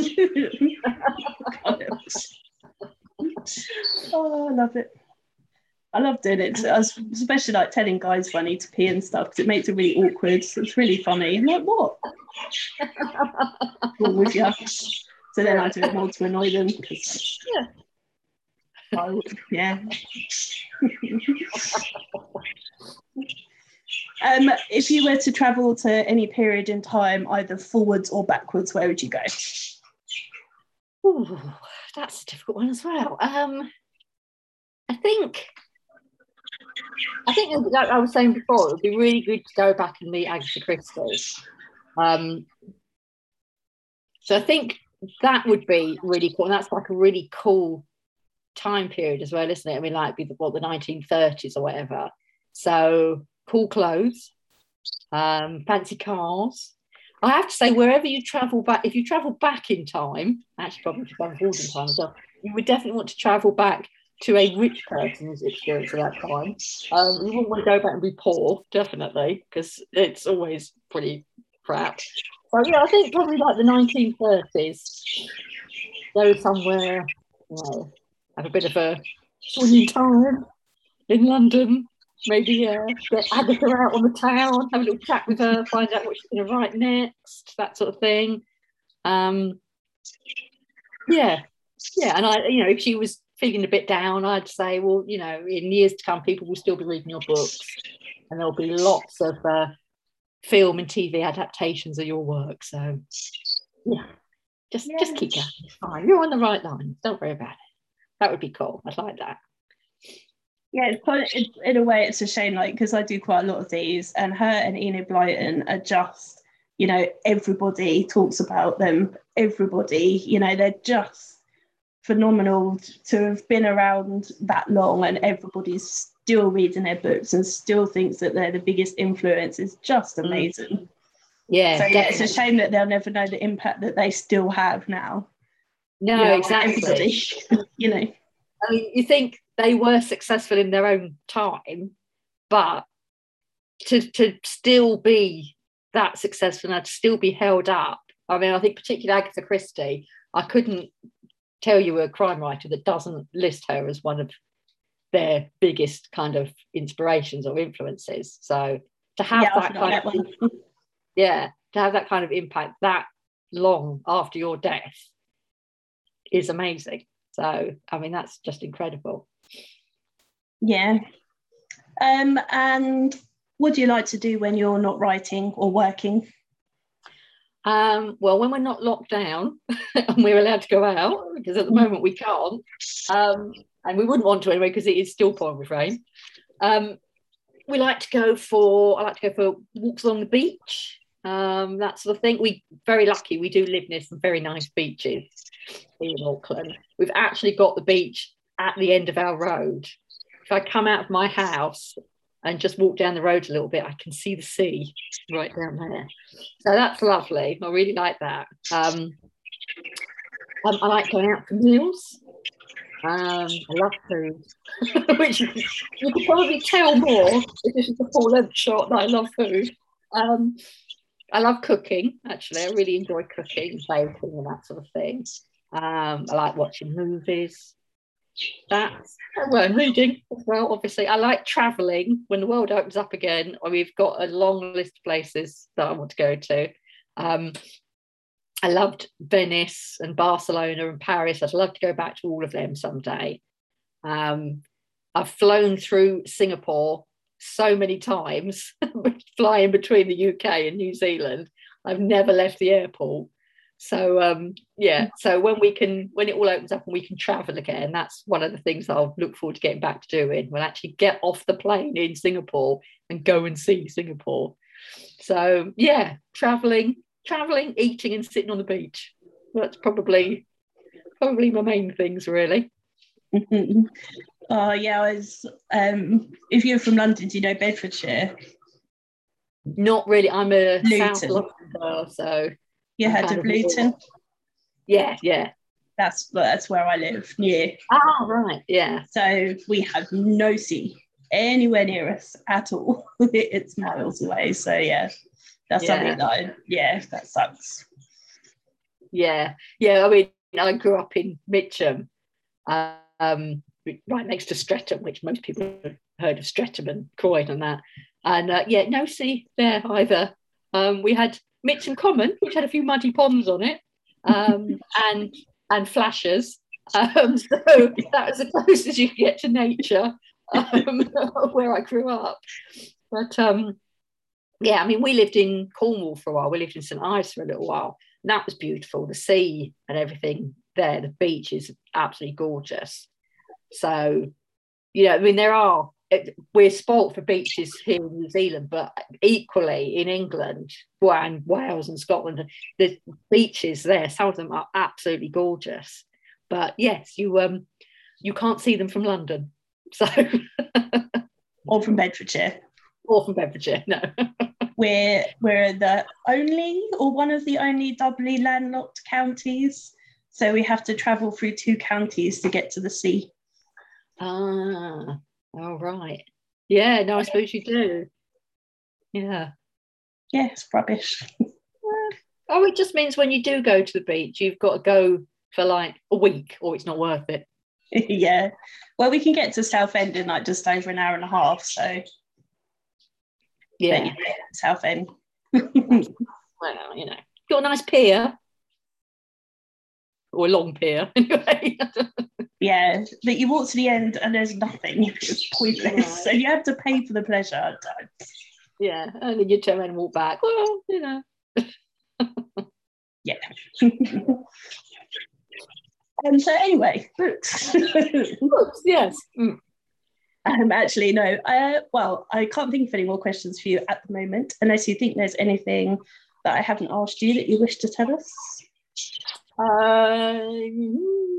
oh, I love it. I love doing it, especially like telling guys when I need to pee and stuff because it makes it really awkward. So it's really funny. I'm like, what? with you. So then I do it more to annoy them because yeah, would, yeah. um, if you were to travel to any period in time, either forwards or backwards, where would you go? Ooh, that's a difficult one as well. Um, I think I think, like I was saying before, it would be really good to go back and meet Agatha Christie. Um, so I think that would be really cool. And that's like a really cool time period as well, isn't it? I mean, like be the, what the 1930s or whatever. So cool clothes, um, fancy cars. I have to say, wherever you travel back, if you travel back in time, actually probably in time as well, you would definitely want to travel back to a rich person's experience at that time. Um, you wouldn't want to go back and be poor, definitely, because it's always pretty crap. So yeah, I think probably like the 1930s. Go somewhere, you know, have a bit of a swinging time in London. Maybe uh, get Agatha out on the town, have a little chat with her, find out what she's going to write next, that sort of thing. Um, yeah, yeah, and I, you know, if she was feeling a bit down, I'd say, well, you know, in years to come, people will still be reading your books, and there'll be lots of uh, film and TV adaptations of your work. So, yeah, just yeah. just keep going. It's fine. You're on the right line. Don't worry about it. That would be cool. I'd like that. Yeah, it's quite, it, in a way, it's a shame, like, because I do quite a lot of these, and her and Enid Blyton are just, you know, everybody talks about them. Everybody, you know, they're just phenomenal to have been around that long and everybody's still reading their books and still thinks that they're the biggest influence is just mm. amazing. Yeah, so yeah, it's a shame that they'll never know the impact that they still have now. No, you know, exactly. you know, I mean, you think they were successful in their own time, but to to still be that successful and to still be held up. I mean, I think particularly Agatha Christie, I couldn't tell you a crime writer that doesn't list her as one of their biggest kind of inspirations or influences. So to have yeah, that kind of that yeah, to have that kind of impact that long after your death is amazing. So, I mean, that's just incredible. Yeah. Um, and what do you like to do when you're not writing or working? Um, well, when we're not locked down and we're allowed to go out, because at the moment we can't, um, and we wouldn't want to anyway because it is still pouring with rain. Um, we like to go for I like to go for walks along the beach, um, that sort of thing. We very lucky we do live near some very nice beaches in Auckland. We've actually got the beach at the end of our road. If I come out of my house and just walk down the road a little bit, I can see the sea right down there. So that's lovely. I really like that. Um, um, I like going out for meals. Um, I love food, which you, could probably tell more if this is a full length shot that I love food. Um, I love cooking, actually. I really enjoy cooking, baking, and that sort of thing. Um, I like watching movies. That's well, and reading as well. Obviously, I like traveling. When the world opens up again, we've got a long list of places that I want to go to. Um, I loved Venice and Barcelona and Paris. I'd love to go back to all of them someday. Um, I've flown through Singapore so many times, flying between the UK and New Zealand. I've never left the airport. So um, yeah, so when we can, when it all opens up and we can travel again, that's one of the things I'll look forward to getting back to doing. We'll actually get off the plane in Singapore and go and see Singapore. So yeah, traveling, traveling, eating, and sitting on the beach. That's probably probably my main things really. Oh yeah, I was. Um, if you're from London, do you know Bedfordshire? Not really. I'm a Luton. South London girl, so you heard of Luton? Yeah, yeah. That's that's where I live near. Ah, right, yeah. So we have no sea anywhere near us at all. it's miles away. So yeah, that's yeah. something that I, yeah, that sucks. Yeah, yeah. I mean, I grew up in Mitcham, um, right next to Streatham, which most people have heard of Streatham and Croydon and that. And uh, yeah, no sea there either. Um, we had Mitcham Common, which had a few muddy ponds on it, um, and and flashes. Um, so that was the closest you could get to nature um, where I grew up. But um, yeah, I mean, we lived in Cornwall for a while. We lived in St Ives for a little while. And that was beautiful. The sea and everything there, the beach is absolutely gorgeous. So, you know, I mean, there are we're spoilt for beaches here in New Zealand, but equally in England and Wales and Scotland, the beaches there, some of them are absolutely gorgeous. But yes, you um you can't see them from London. So or from Bedfordshire. Or from Bedfordshire, no. we're we're the only or one of the only doubly landlocked counties. So we have to travel through two counties to get to the sea. Ah, all right. Yeah, no, I suppose you do. Yeah. Yeah, it's rubbish. oh, it just means when you do go to the beach, you've got to go for like a week or it's not worth it. yeah. Well, we can get to Southend in like just over an hour and a half. So, yeah, Southend. well, you know, got a nice pier or a long pier anyway yeah, that you walk to the end and there's nothing. It's pointless. Right. So you have to pay for the pleasure. Yeah, and then you turn around and walk back. Well, you know. yeah. and so anyway, books. books, yes. Mm. Um, actually, no. Uh, well, I can't think of any more questions for you at the moment, unless you think there's anything that I haven't asked you that you wish to tell us. Uh,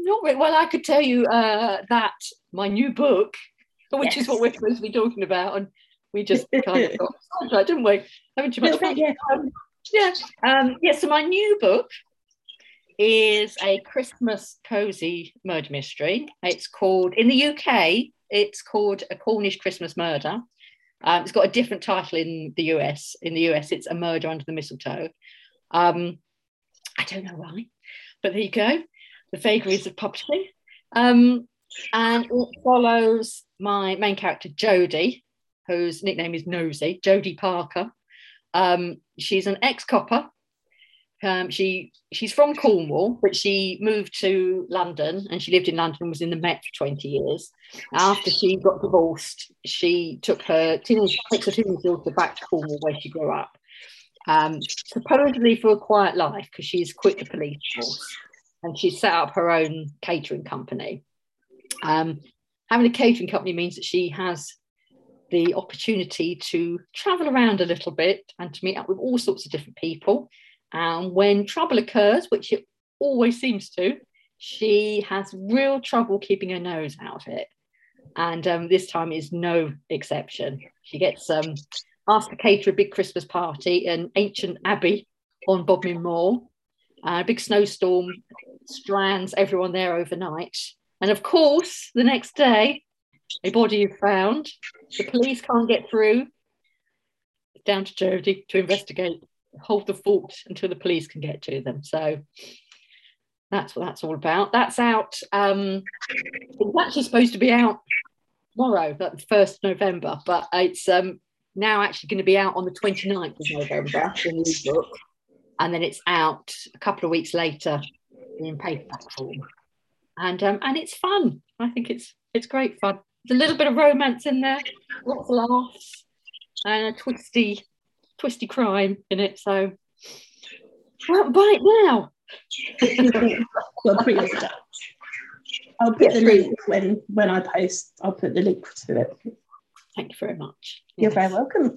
not really. Well, I could tell you uh, that my new book, which yes. is what we're supposed to be talking about, and we just kind of got sidetracked, didn't we? Having too much fun. Yeah. Um, yeah. Um, yeah. So my new book is a Christmas cozy murder mystery. It's called in the UK. It's called A Cornish Christmas Murder. Um, it's got a different title in the US. In the US, it's A Murder Under the Mistletoe. Um, I don't know why. But there you go, the vagaries of publishing. Um, and it follows my main character, Jodie, whose nickname is Nosy, Jodie Parker. Um, she's an ex copper um, she she's from Cornwall, but she moved to London and she lived in London and was in the Met for 20 years. After she got divorced, she took her teenage, takes her teenage daughter back to Cornwall where she grew up, um, supposedly for a quiet life because she's quit the police force and she set up her own catering company. Um, having a catering company means that she has the opportunity to travel around a little bit and to meet up with all sorts of different people. And when trouble occurs, which it always seems to, she has real trouble keeping her nose out of it. And um, this time is no exception. She gets um, asked to cater a big Christmas party in ancient abbey on Bodmin Moor. Uh, a big snowstorm strands everyone there overnight. And of course, the next day, a body is found. The police can't get through. It's down to Jodie to investigate, hold the fort until the police can get to them. So that's what that's all about. That's out. Um, it's actually supposed to be out tomorrow, that first November, but it's um, now actually going to be out on the 29th of November, the new book, and then it's out a couple of weeks later in paperback form. And um, and it's fun. I think it's it's great fun. There's a little bit of romance in there, lots of laughs, and a twisty, twisty crime in it. So, buy it now. I'll put the link when when I post. I'll put the link to it. Thank you very much. You're yes. very welcome.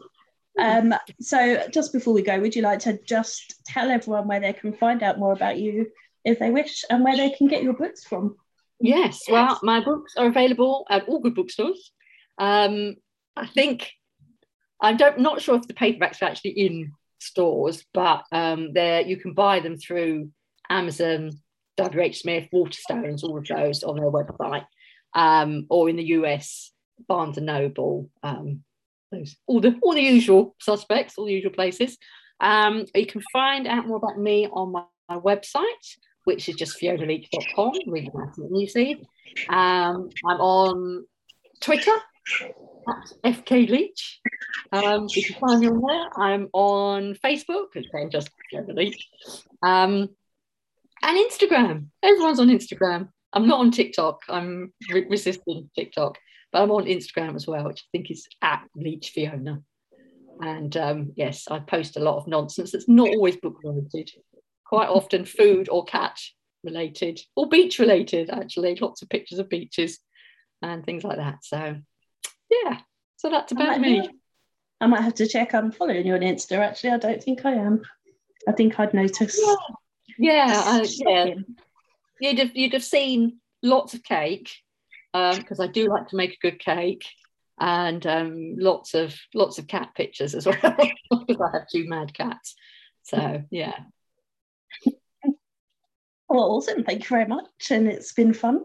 Um, so, just before we go, would you like to just tell everyone where they can find out more about you if they wish and where they can get your books from? Yes, well, my books are available at all good bookstores. Um, I think I'm not sure if the paperbacks are actually in stores, but um, there you can buy them through Amazon, WH Smith, Waterstones, all of those on their website, um, or in the US, Barnes and Noble, um, those all the all the usual suspects, all the usual places. Um, you can find out more about me on my, my website, which is just fionaleach.com, really nice and easy. Um, I'm on Twitter at FK Leach. Um, you can find me on there. I'm on Facebook, again, just Fiona Leach. Um, and Instagram. Everyone's on Instagram. I'm not on TikTok. I'm re- resisting TikTok, but I'm on Instagram as well, which I think is at Leach Fiona. And um, yes, I post a lot of nonsense that's not always book related quite often food or cat related or beach related, actually. Lots of pictures of beaches and things like that. So, yeah, so that's about me. I might have to check. I'm following you on Insta, actually. I don't think I am. I think I'd notice. Yeah, yeah, yeah. You'd have, you'd have seen lots of cake because um, I do like to make a good cake and um, lots of lots of cat pictures as well because I have two mad cats. So yeah, well, awesome. Thank you very much. And it's been fun.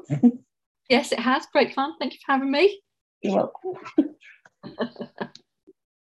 yes, it has. Great fun. Thank you for having me. You're welcome.